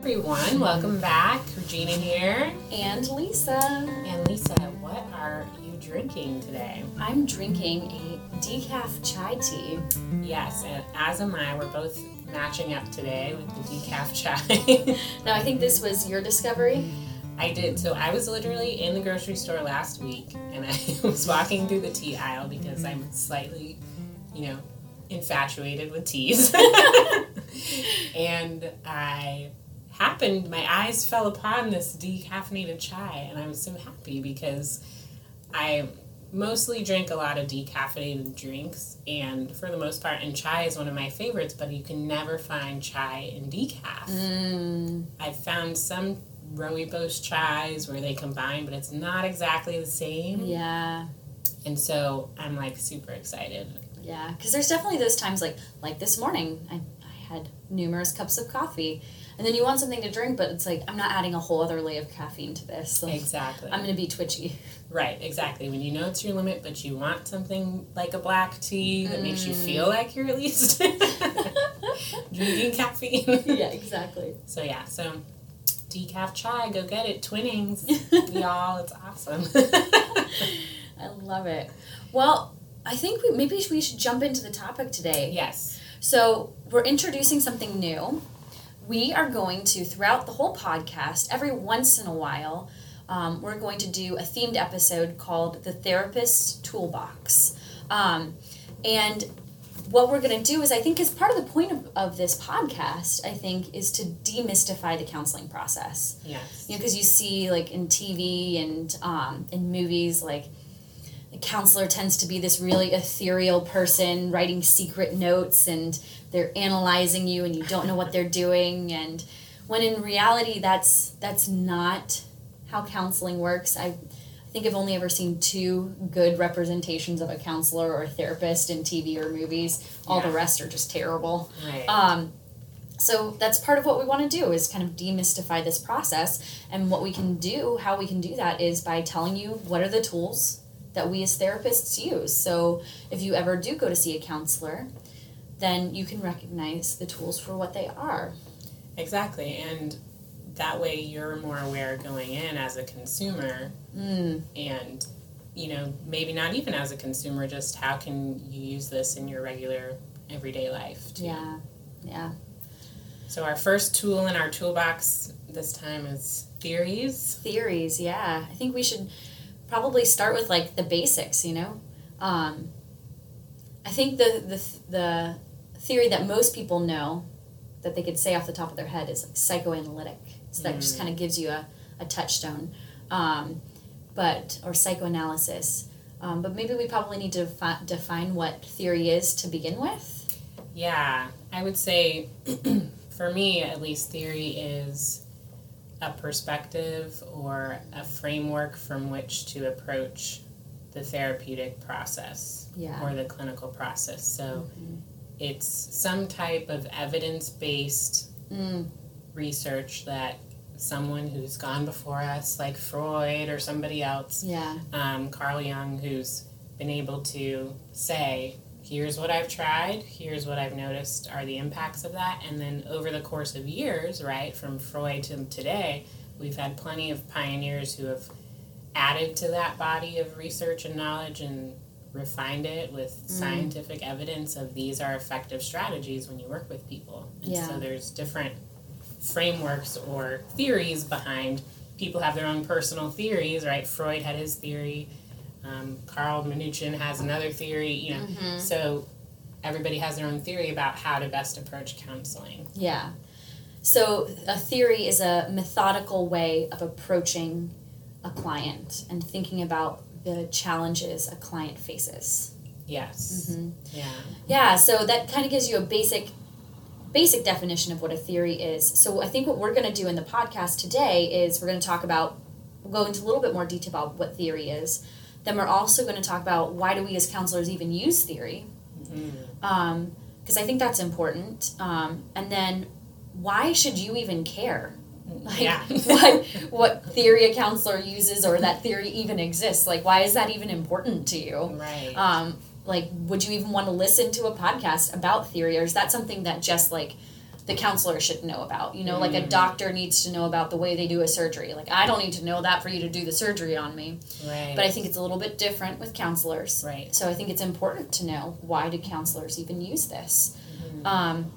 Everyone, welcome back. Regina here. And Lisa. And Lisa, what are you drinking today? I'm drinking a decaf chai tea. Yes, and as am I. We're both matching up today with the decaf chai. now, I think this was your discovery. I did. So I was literally in the grocery store last week and I was walking through the tea aisle because I'm slightly, you know, infatuated with teas. and I happened, my eyes fell upon this decaffeinated chai and I was so happy because I mostly drink a lot of decaffeinated drinks and for the most part and chai is one of my favorites but you can never find chai in decaf mm. i've found some rooibos chais where they combine but it's not exactly the same yeah and so i'm like super excited yeah because there's definitely those times like like this morning I, I had numerous cups of coffee and then you want something to drink, but it's like I'm not adding a whole other layer of caffeine to this. Like, exactly. I'm gonna be twitchy. Right, exactly. When you know it's your limit, but you want something like a black tea that mm. makes you mm. feel like you're at least drinking caffeine. yeah, exactly. So yeah, so decaf chai, go get it, Twinings, y'all. It's awesome. I love it. Well, I think we, maybe we should jump into the topic today. Yes. So we're introducing something new we are going to, throughout the whole podcast, every once in a while, um, we're going to do a themed episode called The Therapist's Toolbox. Um, and what we're going to do is, I think, is part of the point of, of this podcast, I think, is to demystify the counseling process. Yes. You know, because you see, like, in TV and um, in movies, like, the counselor tends to be this really ethereal person writing secret notes and they're analyzing you and you don't know what they're doing and when in reality that's that's not how counseling works i I think I've only ever seen two good representations of a counselor or a therapist in TV or movies. All yeah. the rest are just terrible. Right. Um, so that's part of what we want to do is kind of demystify this process and what we can do how we can do that is by telling you what are the tools that we as therapists use so if you ever do go to see a counselor then you can recognize the tools for what they are. Exactly. And that way you're more aware going in as a consumer mm. and you know maybe not even as a consumer just how can you use this in your regular everyday life too. yeah yeah so our first tool in our toolbox this time is theories theories yeah i think we should probably start with like the basics you know um, i think the the the theory that most people know that they could say off the top of their head is like psychoanalytic. So that mm. just kind of gives you a, a touchstone. Um, but or psychoanalysis. Um, but maybe we probably need to fi- define what theory is to begin with. Yeah, I would say, for me at least, theory is a perspective or a framework from which to approach the therapeutic process yeah. or the clinical process. So mm-hmm it's some type of evidence based mm. research that someone who's gone before us, like Freud or somebody else, yeah, um, Carl Jung, who's been able to say, here's what I've tried, here's what I've noticed are the impacts of that, and then over the course of years, right, from Freud to today, we've had plenty of pioneers who have added to that body of research and knowledge and refined it with mm. scientific evidence of these are effective strategies when you work with people. And yeah. so there's different frameworks or theories behind people have their own personal theories, right? Freud had his theory. Um, Karl Minuchin has another theory, you know. Mm-hmm. So everybody has their own theory about how to best approach counseling. Yeah. So a theory is a methodical way of approaching a client and thinking about the challenges a client faces. Yes. Mm-hmm. Yeah. Yeah. So that kind of gives you a basic basic definition of what a theory is. So I think what we're going to do in the podcast today is we're going to talk about we'll go into a little bit more detail about what theory is. Then we're also going to talk about why do we as counselors even use theory, because mm-hmm. um, I think that's important. Um, and then why should you even care? Like yeah. what what theory a counselor uses or that theory even exists. Like why is that even important to you? Right. Um, like would you even want to listen to a podcast about theory or is that something that just like the counselor should know about you know like a Mm. doctor needs to know about the way they do a surgery like i don't need to know that for you to do the surgery on me Right. but i think it's a little bit different with counselors right. so i think it's important to know why do counselors even use this Mhm. um,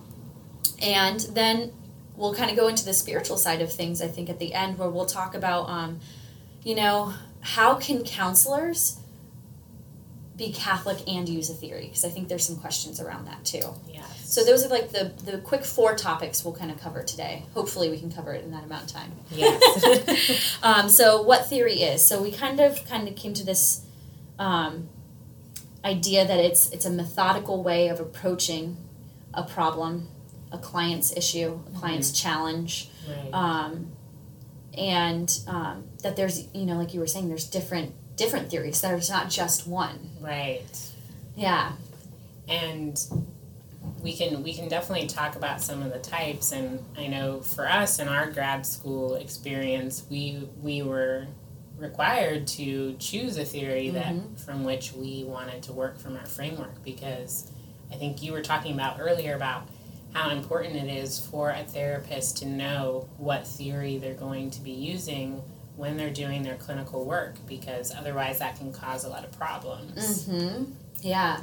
and then we'll kind of go into the spiritual side of things i think at the end where we'll talk about um, you know how can counselors be catholic and use a theory because i think there's some questions around that too Yes. so those are like the the quick four topics we'll kind of cover today hopefully we can cover it in that amount of time Yes. um, so what theory is so we kind of kind of came to this um, idea that it's it's a methodical way of approaching a problem a client's issue a client's challenge right. um, and um, that there's you know like you were saying there's different different theories there's not just one right. yeah and we can we can definitely talk about some of the types and i know for us in our grad school experience we we were required to choose a theory that Mhm. from which we wanted to work from our framework because i think you were talking about earlier about how important it is for a therapist to know what theory they're going to be using when they're doing their clinical work because otherwise that can cause a lot of problems hmm Yeah.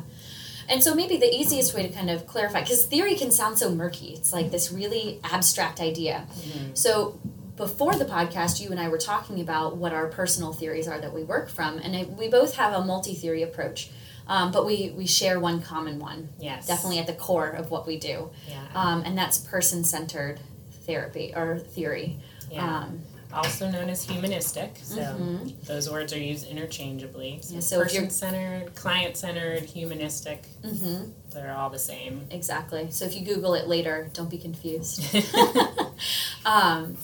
And so maybe the easiest way to kind of clarify, because theory can sound so murky. It's like this really abstract idea. Mhm. So before the podcast, you and I were talking about what our personal theories are that we work from, and it, we both have a multi-theory approach, um, but we we share one common one, yes definitely at the core of what we do, yeah um, and that's person-centered therapy or theory. Yeah. Um, also known as humanistic. So mhm. those words are used interchangeably. So, Yeah, so person centered, client centered, humanistic, Mhm. they're all the same. Exactly. So if you Google it later, don't be confused. um,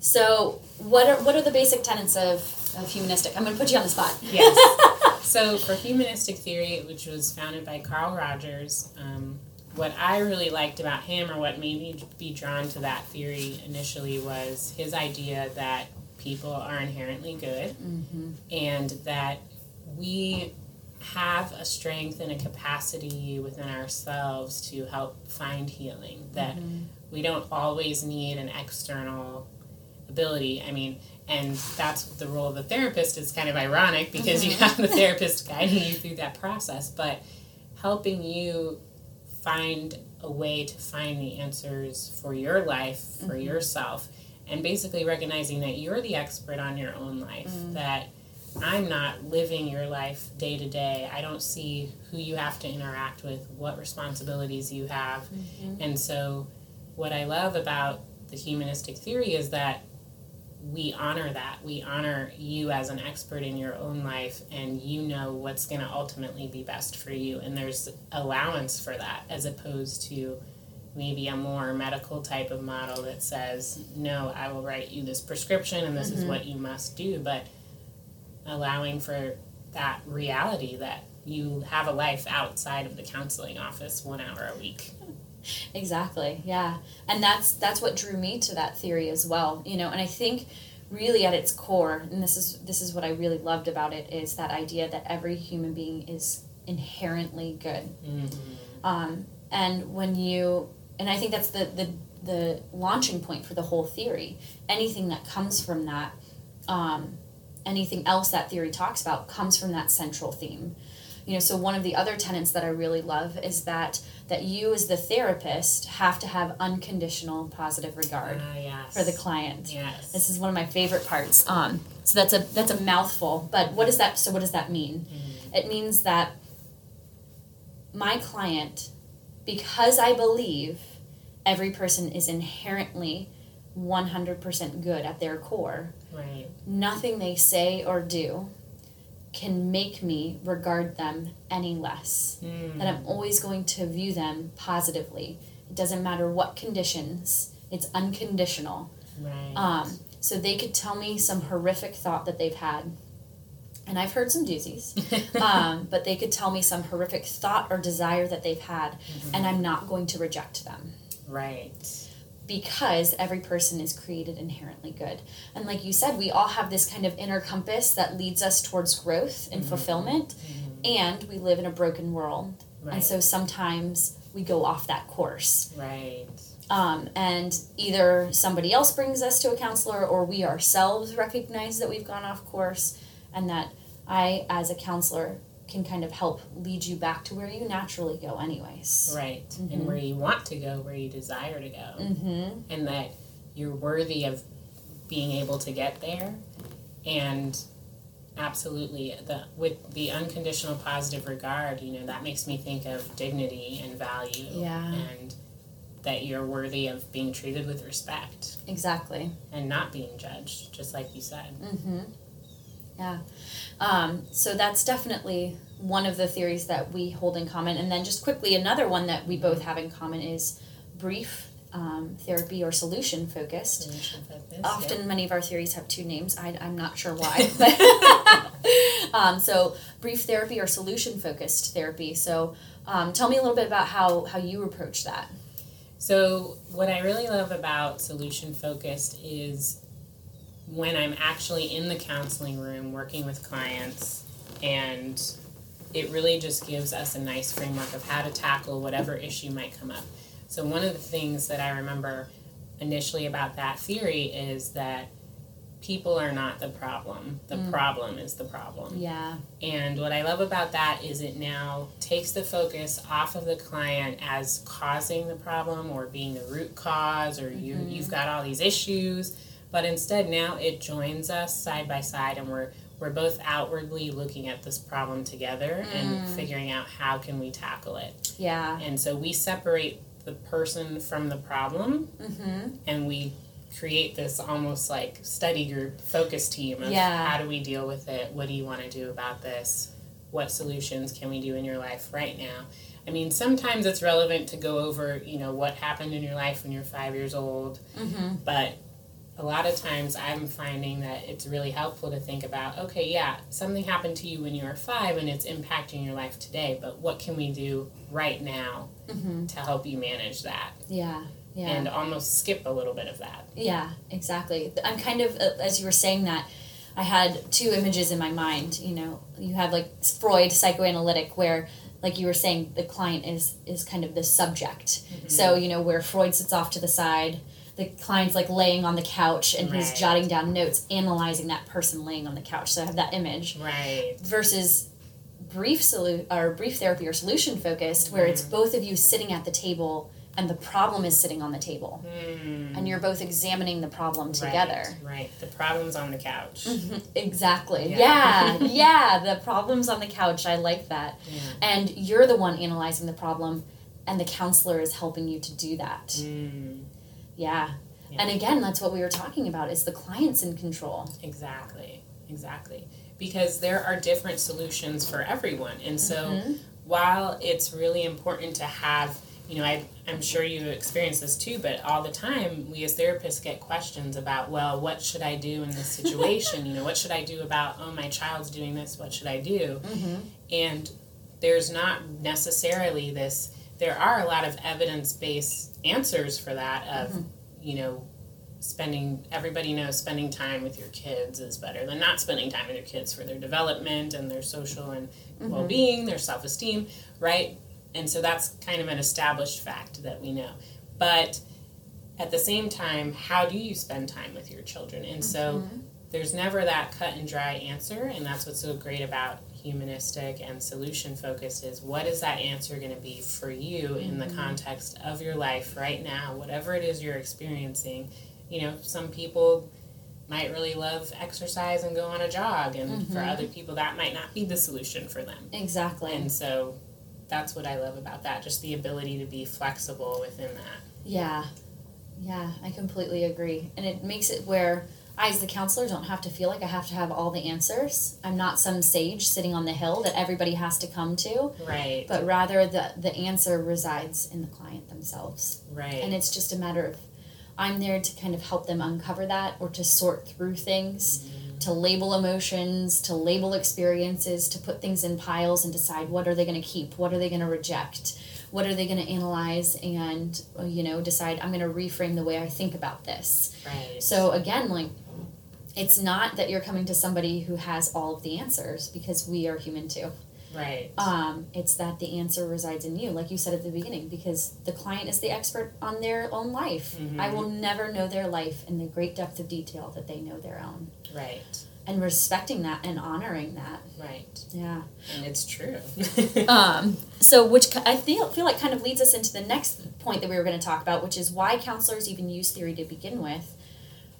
so what are what are the basic tenets of, of humanistic? I'm going to put you on the spot. yes. So for humanistic theory, which was founded by Carl Rogers, um, what I really liked about him, or what made me be drawn to that theory initially, was his idea that people are inherently good mm-hmm. and that we have a strength and a capacity within ourselves to help find healing that Mm-hmm. we don't always need an external ability i mean and that's the role of the therapist is kind of ironic because you Mhm. have the therapist guiding you through that process but helping you find a way to find the answers for your life for Mhm. yourself and basically recognizing that you're the expert on your own life Mm. that i'm not living your life day to day i don't see who you have to interact with what responsibilities you have Mm-hmm. and so what i love about the humanistic theory is that we honor that we honor you as an expert in your own life and you know what's going to ultimately be best for you and there's allowance for that as opposed to maybe a more medical type of model that says no i will write you this prescription and this is Mhm. what you must do but allowing for that reality that you have a life outside of the counseling office one hour a week Exactly. Yeah. And that's that's what drew me to that theory as well. You know, and I think really at its core, and this is this is what I really loved about it is that idea that every human being is inherently good. mm-hmm. Um, and when you and I think that's the the the launching point for the whole theory. Anything that comes from that um, anything else that theory talks about comes from that central theme. You know, so one of the other tenets that I really love is that that you as the therapist have to have unconditional positive regard Ah, yes. for the client. Yes. This is one of my favorite parts. Um, so that's a that's a mouthful, but what does that so what does that mean? Mhm. It means that my client, because I believe every person is inherently 100% good at their core, Right. nothing they say or do can make me regard them any less. Mm. That I'm always going to view them positively. It doesn't matter what conditions, it's unconditional. right. Um, so they could tell me some horrific thought that they've had. And I've heard some doozies. um, but they could tell me some horrific thought or desire that they've had, Mhm. and I'm not going to reject them right. Because every person is created inherently good. And like you said, we all have this kind of inner compass that leads us towards growth and Mhm. fulfillment. Mhm. and we live in a broken world Right. and so sometimes we go off that course right. um, and either somebody else brings us to a counselor or we ourselves recognize that we've gone off course and that i as a counselor can kind of help lead you back to where you naturally go anyways Right. Mhm. And where you want to go, where you desire to go. mm-hmm And that you're worthy of being able to get there. And absolutely the with the unconditional positive regard, you know, that makes me think of dignity and value. Yeah. And that you're worthy of being treated with respect exactly and not being judged, just like you said. Mm-hmm. Yeah. Um, so that's definitely one of the theories that we hold in common. And then just quickly, another one that we both have in common is brief um, therapy or solution focused. Solution focused, Often, yeah. many of our theories have two names. I, I'm not sure why. But um, so, brief therapy or solution focused therapy. So, um, tell me a little bit about how, how you approach that. So, what I really love about solution focused is when I'm actually in the counseling room working with clients, and it really just gives us a nice framework of how to tackle whatever issue might come up. So, one of the things that I remember initially about that theory is that people are not the problem, the Mm. problem is the problem. Yeah. And what I love about that is it now takes the focus off of the client as causing the problem or being the root cause or you Mhm. you've got all these issues, but instead now it joins us side by side and we're we're both outwardly looking at this problem together and Mm. figuring out how can we tackle it. Yeah. And so we separate the person from the problem Mm-hmm. and we create this almost like study group focus team of Yeah. how do we deal with it what do you want to do about this what solutions can we do in your life right now i mean sometimes it's relevant to go over you know what happened in your life when you're five years old Mm-hmm. but a lot of times i'm finding that it's really helpful to think about okay yeah something happened to you when you were five and it's impacting your life today but what can we do right now Mm-hmm. to help you manage that Yeah. Yeah. and almost skip a little bit of that Yeah, exactly. I'm kind of uh, as you were saying that, I had two images in my mind. You know, you have like Freud psychoanalytic, where like you were saying, the client is is kind of the subject. So you know, where Freud sits off to the side, the client's like laying on the couch and he's jotting down notes, analyzing that person laying on the couch. So I have that image right versus brief solu- or brief therapy or solution focused, where it's both of you sitting at the table and the problem is sitting on the table Hmm. and you're both examining the problem together. Right, right. The problem's on the couch. Mhm, Exactly. Yeah. Yeah. yeah. The problem's on the couch. I like that. Yeah. And you're the one analyzing the problem, and the counselor is helping you to do that. Mm, Yeah. Yeah. And again, that's what we were talking about is the client's in control. exactly. Exactly. Because there are different solutions for everyone. And so Mhm. while it's really important to have, you know, I, I'm sure you experience this too, but all the time we as therapists get questions about, well, what should I do in this situation? you know, what should I do about, oh, my child's doing this, what should I do? Mm-hmm. and there's not necessarily this there are a lot of evidence-based answers for that of Mhm. you know spending everybody knows spending time with your kids is better than not spending time with your kids for their development and their social and Mhm. well-being their self-esteem right and so that's kind of an established fact that we know but at the same time how do you spend time with your children and so Mhm. there's never that cut and dry answer and that's what's so great about humanistic and solution focused is what is that answer going to be for you in the Mhm. context of your life right now whatever it is you're experiencing you know some people might really love exercise and go on a jog and for Mhm. other people that might not be the solution for them Exactly. and so that's what i love about that just the ability to be flexible within that Yeah. Yeah, I completely agree. And it makes it where I, as the counselor, don't have to feel like I have to have all the answers. I'm not some sage sitting on the hill that everybody has to come to, right but rather the, the answer resides in the client themselves. right And it's just a matter of I'm there to kind of help them uncover that or to sort through things, mm-hmm. to label emotions, to label experiences, to put things in piles and decide what are they going to keep, what are they going to reject, what are they going to analyze, and you know decide I'm going to reframe the way I think about this. right So again, like it's not that you're coming to somebody who has all of the answers because we are human too. Right. Um, it's that the answer resides in you, like you said at the beginning, because the client is the expert on their own life. Mhm. I will never know their life in the great depth of detail that they know their own. Right. And respecting that and honoring that. Right. Yeah. And it's true. Um, so, which I feel feel like kind of leads us into the next point that we were going to talk about, which is why counselors even use theory to begin with.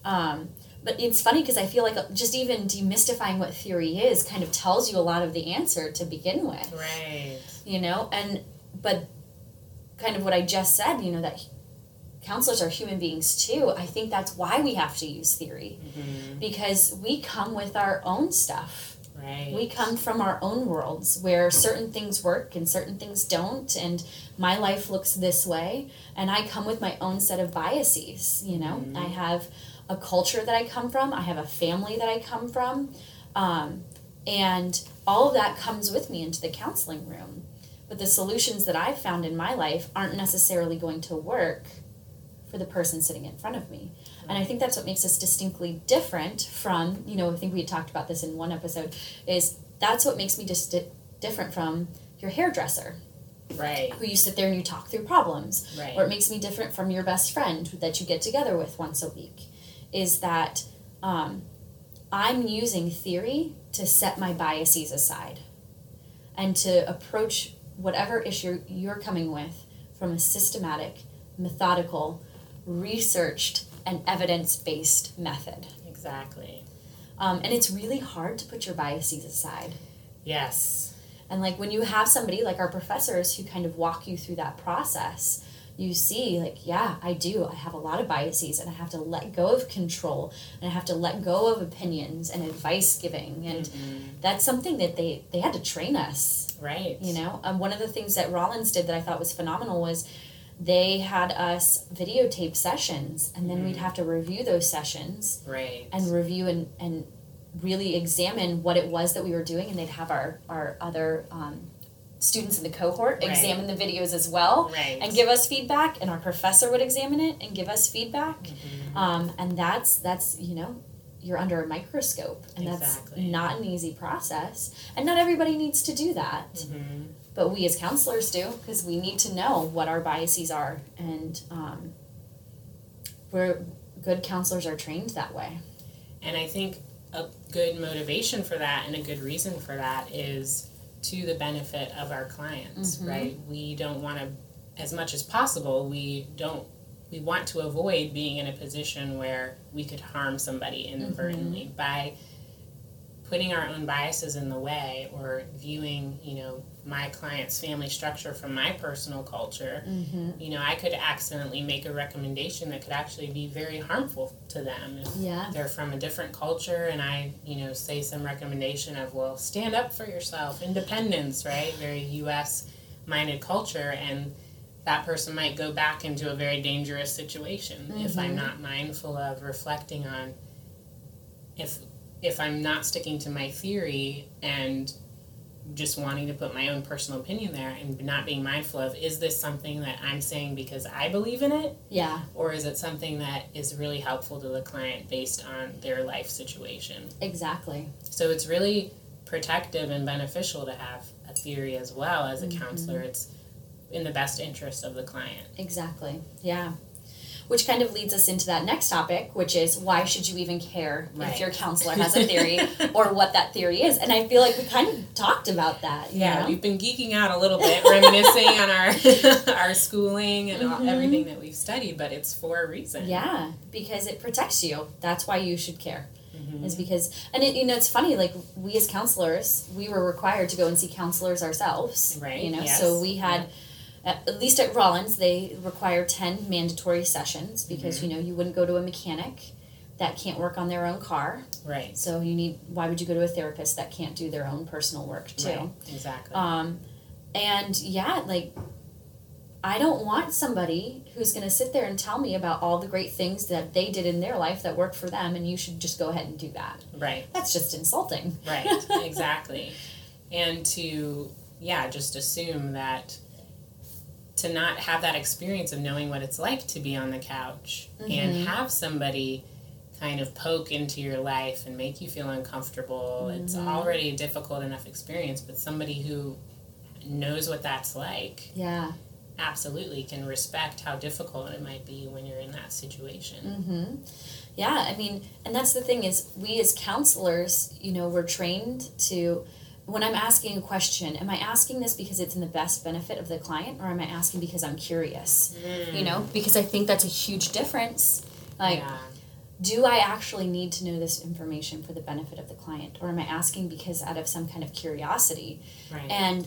Um, but it's funny because I feel like uh, just even demystifying what theory is kind of tells you a lot of the answer to begin with. right. You know, and but kind of what I just said, you know, that counselors are human beings too. I think that's why we have to use theory hmm because we come with our own stuff. Right. We come from our own worlds where certain things work and certain things don't, and my life looks this way, and I come with my own set of biases. You know, Mhm. I have a culture that I come from, I have a family that I come from, um, and all of that comes with me into the counseling room. But the solutions that I've found in my life aren't necessarily going to work for the person sitting in front of me. And I think that's what makes us distinctly different from, you know, I think we had talked about this in one episode, is that's what makes me just di- different from your hairdresser, Right. who you sit there and you talk through problems. Right. Or it makes me different from your best friend that you get together with once a week, is that um, I'm using theory to set my biases aside and to approach whatever issue you're coming with from a systematic, methodical, researched, and evidence based method. Exactly. Um, and it's really hard to put your biases aside. Yes. And like when you have somebody like our professors who kind of walk you through that process, you see, like, yeah, I do. I have a lot of biases and I have to let go of control and I have to let go of opinions and advice giving. And Mhm. that's something that they, they had to train us, Right. you know? Um, one of the things that Rollins did that I thought was phenomenal was they had us videotape sessions and then we'd Mhm. have to review those sessions Right. and review and, and really examine what it was that we were doing and they'd have our, our other um, students in the cohort Right. examine the videos as well right. and give us feedback and our professor would examine it and give us feedback Mhm. um, and that's that's you know you're under a microscope and that's not an easy process and not everybody needs to do that Mhm. but we as counselors do because we need to know what our biases are and um, we're good counselors are trained that way And I think a good motivation for that and a good reason for that is to the benefit of our clients, Mhm. right? We don't want to, as much as possible, we don't, we want to avoid being in a position where we could harm somebody inadvertently by putting our own biases in the way or viewing, you know, my client's family structure from my personal culture mm-hmm. you know, I could accidentally make a recommendation that could actually be very harmful to them if yeah they're from a different culture and I, you know, say some recommendation of, well, stand up for yourself, independence, right? Very US minded culture and that person might go back into a very dangerous situation if I'm Mhm. not mindful of reflecting on if if I'm not sticking to my theory and just wanting to put my own personal opinion there and not being mindful of is this something that I'm saying because I believe in it yeah or is it something that is really helpful to the client based on their life situation? exactly So it's really protective and beneficial to have a theory as well as a Mhm. counselor. It's in the best interest of the client. Exactly. Yeah. Which kind of leads us into that next topic, which is why should you even care if your counselor has a theory or what that theory is? And I feel like we kind of talked about that. you Yeah, know? we've been geeking out a little bit, reminiscing on our our schooling and all, Mhm. everything that we've studied, but it's for a reason. Yeah, because it protects you. That's why you should care. Mhm. Is because, and it, you know, it's funny. Like we as counselors, we were required to go and see counselors ourselves. Right, You know, yes, so we had, at, at least at Rollins, they require ten mandatory sessions because Mhm. you know you wouldn't go to a mechanic that can't work on their own car. Right. So you need. Why would you go to a therapist that can't do their own personal work too? Right. Exactly. Um, and yeah, like I don't want somebody who's going to sit there and tell me about all the great things that they did in their life that worked for them, and you should just go ahead and do that. right. That's just insulting. Right, exactly. And to, yeah, just assume that to not have that experience of knowing what it's like to be on the couch Mhm. and have somebody kind of poke into your life and make you feel uncomfortable. Mm-hmm. It's already a difficult enough experience, but somebody who knows what that's like. Yeah. Absolutely can respect how difficult it might be when you're in that situation. Mm-hmm. Yeah, I mean, and that's the thing is we as counselors, you know, we're trained to when I'm asking a question, am I asking this because it's in the best benefit of the client or am I asking because I'm curious? Mm. You know, because I think that's a huge difference. Like, yeah. do I actually need to know this information for the benefit of the client or am I asking because out of some kind of curiosity? Right. And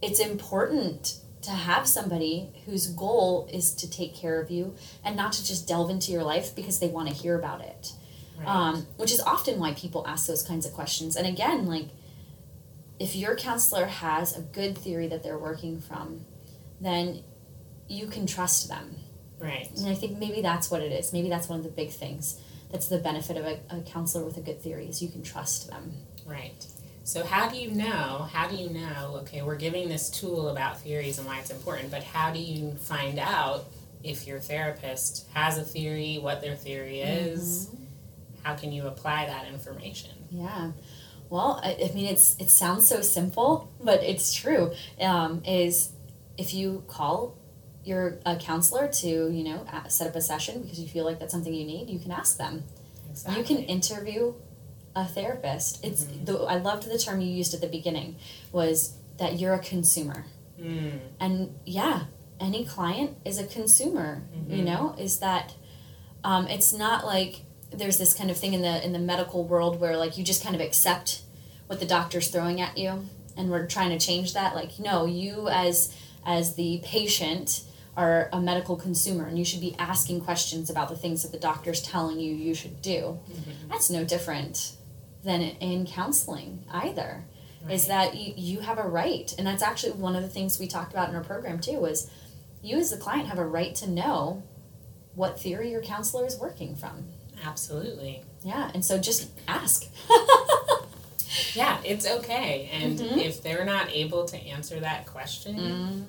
it's important to have somebody whose goal is to take care of you and not to just delve into your life because they want to hear about it. Right. Um, which is often why people ask those kinds of questions. And again, like, if your counselor has a good theory that they're working from, then you can trust them. Right. And I think maybe that's what it is. Maybe that's one of the big things. That's the benefit of a, a counselor with a good theory is you can trust them. Right. So how do you know? How do you know? Okay, we're giving this tool about theories and why it's important, but how do you find out if your therapist has a theory, what their theory is? Mm-hmm. How can you apply that information? Yeah. Well, I, I mean, it's it sounds so simple, but it's true. Um, is if you call your a counselor to you know set up a session because you feel like that's something you need, you can ask them. Exactly. You can interview a therapist. It's mm-hmm. the I loved the term you used at the beginning was that you're a consumer. Mm. And yeah, any client is a consumer. Mm-hmm. You know, is that um, it's not like there's this kind of thing in the in the medical world where like you just kind of accept what the doctor's throwing at you and we're trying to change that like no you as as the patient are a medical consumer and you should be asking questions about the things that the doctor's telling you you should do mm-hmm. that's no different than in counseling either right. is that you, you have a right and that's actually one of the things we talked about in our program too was you as the client have a right to know what theory your counselor is working from Absolutely. Yeah, and so just ask. yeah, it's okay. And mm-hmm. if they're not able to answer that question, mm.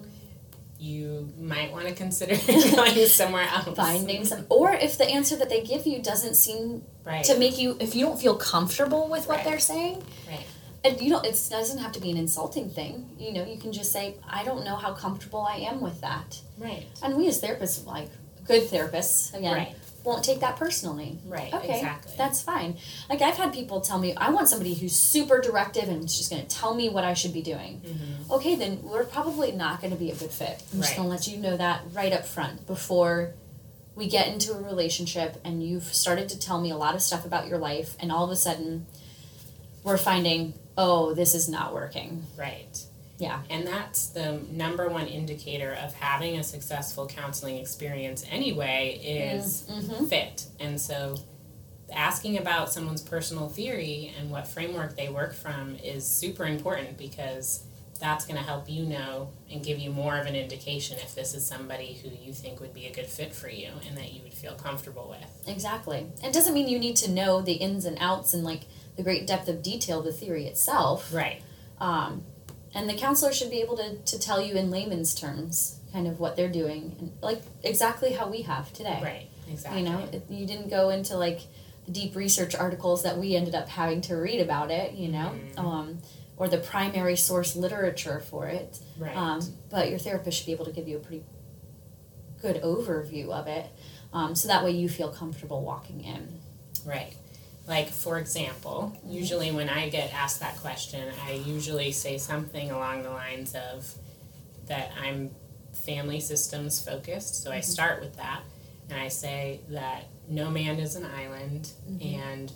you might want to consider going somewhere else. Finding some, or if the answer that they give you doesn't seem right. to make you, if you don't feel comfortable with what right. they're saying, right. And you don't. It doesn't have to be an insulting thing. You know, you can just say, "I don't know how comfortable I am with that." Right. And we as therapists, like good therapists, again, right won't take that personally. Right. Okay. Exactly. That's fine. Like I've had people tell me, I want somebody who's super directive and she's going to tell me what I should be doing. Mm-hmm. Okay, then we're probably not going to be a good fit. I'm right. just going to let you know that right up front before we get into a relationship and you've started to tell me a lot of stuff about your life and all of a sudden we're finding, oh, this is not working. Right. Yeah. And that's the number one indicator of having a successful counseling experience anyway is mm-hmm. fit. And so asking about someone's personal theory and what framework they work from is super important because that's going to help you know and give you more of an indication if this is somebody who you think would be a good fit for you and that you would feel comfortable with. Exactly. It doesn't mean you need to know the ins and outs and like the great depth of detail of the theory itself. Right. Um, and the counselor should be able to, to tell you in layman's terms kind of what they're doing and like exactly how we have today. Right exactly you know it, you didn't go into like the deep research articles that we ended up having to read about it you know? Mm-hmm. um, or the primary source literature for it. Right. Um, but your therapist should be able to give you a pretty good overview of it um, so that way you feel comfortable walking in. Right like, for example, usually when I get asked that question, I usually say something along the lines of that I'm family systems focused. So mm-hmm. I start with that and I say that no man is an island mm-hmm. and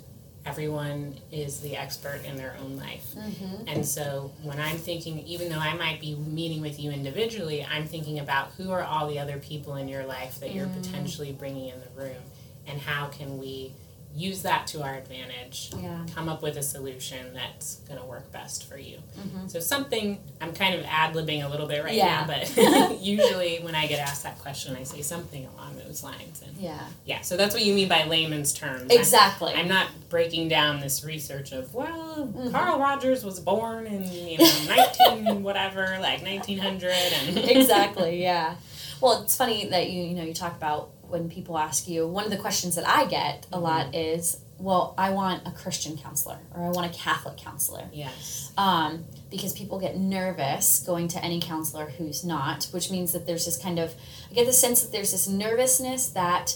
everyone is the expert in their own life. Mm-hmm. And so when I'm thinking, even though I might be meeting with you individually, I'm thinking about who are all the other people in your life that you're mm. potentially bringing in the room and how can we use that to our advantage. Yeah. Come up with a solution that's going to work best for you. Mm-hmm. So something I'm kind of ad libbing a little bit right yeah. now, but usually when I get asked that question, I say something along those lines. And yeah. Yeah. So that's what you mean by layman's terms. Exactly. I'm, I'm not breaking down this research of well, mm-hmm. Carl Rogers was born in you know 19 whatever, like 1900, and exactly. Yeah. Well, it's funny that you you know you talk about when people ask you, one of the questions that I get a lot is, well, I want a Christian counselor or I want a Catholic counselor. Yes. Um, because people get nervous going to any counselor who's not, which means that there's this kind of, I get the sense that there's this nervousness that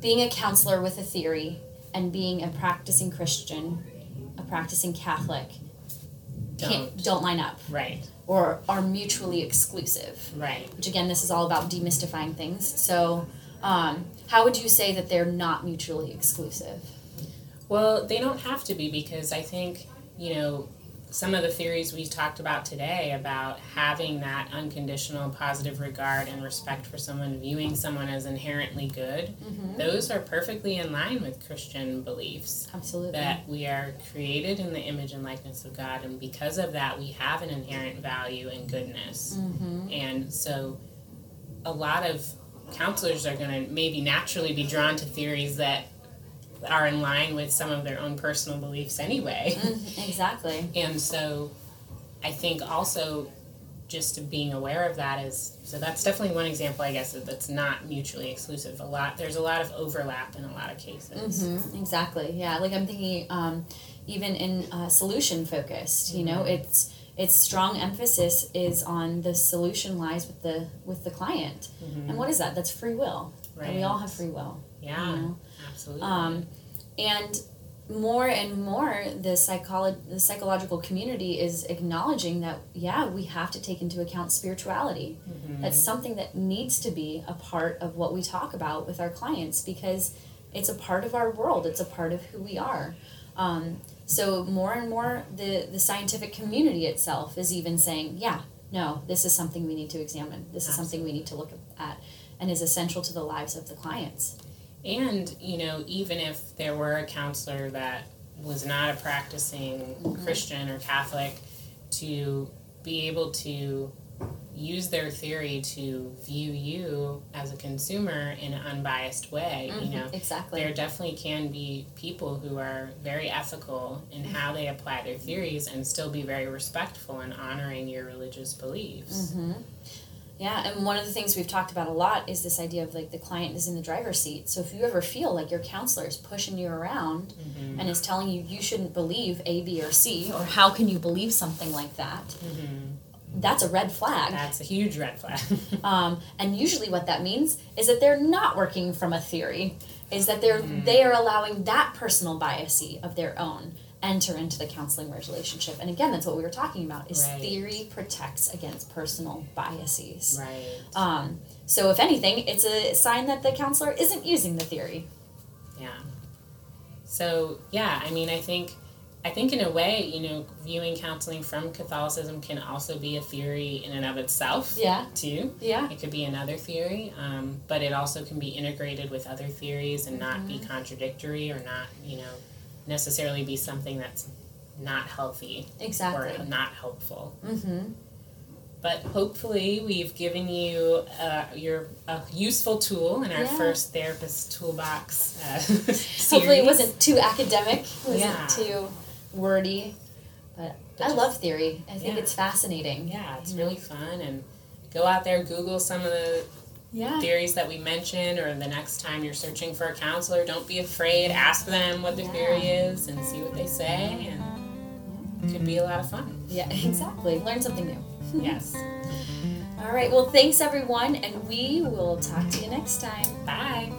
being a counselor with a theory and being a practicing Christian, a practicing Catholic, can't, Don't. don't line up Right. Or are mutually exclusive. Right. Which again, this is all about demystifying things. So, um, how would you say that they're not mutually exclusive? Well, they don't have to be because I think, you know, some of the theories we talked about today about having that unconditional positive regard and respect for someone, viewing someone as inherently good, Mm-hmm. those are perfectly in line with Christian beliefs. Absolutely. That we are created in the image and likeness of God, and because of that, we have an inherent value and goodness. Mm-hmm. And so, a lot of counselors are going to maybe naturally be drawn to theories that are in line with some of their own personal beliefs anyway. Mhm, exactly. And so, I think also just being aware of that is so that's definitely one example I guess that's not mutually exclusive. A lot there's a lot of overlap in a lot of cases. hmm Exactly. Yeah. Like I'm thinking, um, even in uh, solution focused, you know, it's its strong emphasis is on the solution lies with the with the client. Mhm. And what is that? That's free will. And we all have free will. Yeah, You know? Absolutely. Um, and more and more, the psycholo- the psychological community is acknowledging that yeah, we have to take into account spirituality. Mhm. That's something that needs to be a part of what we talk about with our clients because it's a part of our world. It's a part of who we are. Um, so more and more, the the scientific community itself is even saying, yeah, no, this is something we need to examine. This is something we need to look at, and is essential to the lives of the clients. And, you know, even if there were a counselor that was not a practicing mm-hmm. Christian or Catholic, to be able to use their theory to view you as a consumer in an unbiased way, you mm-hmm. know. exactly. There definitely can be people who are very ethical in how they apply their theories and still be very respectful in honoring your religious beliefs. Mm-hmm. Yeah, and one of the things we've talked about a lot is this idea of like the client is in the driver's seat. So if you ever feel like your counselor is pushing you around Mhm. and is telling you you shouldn't believe A, B, or C, or how can you believe something like that, Mhm. that's a red flag. That's a huge red flag. Um, and usually what that means is that they're not working from a theory, is that they're they are allowing that personal biasy of their own enter into the counseling relationship. And again, that's what we were talking about is Right. theory protects against personal biases. right. Um, so if anything, it's a sign that the counselor isn't using the theory. Yeah. So yeah, I mean, I think, I think in a way, you know, viewing counseling from Catholicism can also be a theory in and of itself. Yeah. Too. Yeah. It could be another theory, um, but it also can be integrated with other theories and not be contradictory or not, you know, necessarily be something that's not healthy Exactly. or not helpful. Mm-hmm. But hopefully, we've given you uh, your a useful tool in our Yeah. first therapist toolbox. Uh, Hopefully, it wasn't too academic. Wasn't Yeah. too wordy. But, But I just- love theory. I think Yeah. it's fascinating. Yeah, it's really fun and go out there, Google some of the Yeah. theories that we mentioned, or the next time you're searching for a counselor, don't be afraid. Ask them what the Yeah. theory is and see what they say, and it could be a lot of fun. Yeah, exactly. Learn something new. Yes. All right. Well, thanks everyone, and we will talk to you next time. Bye.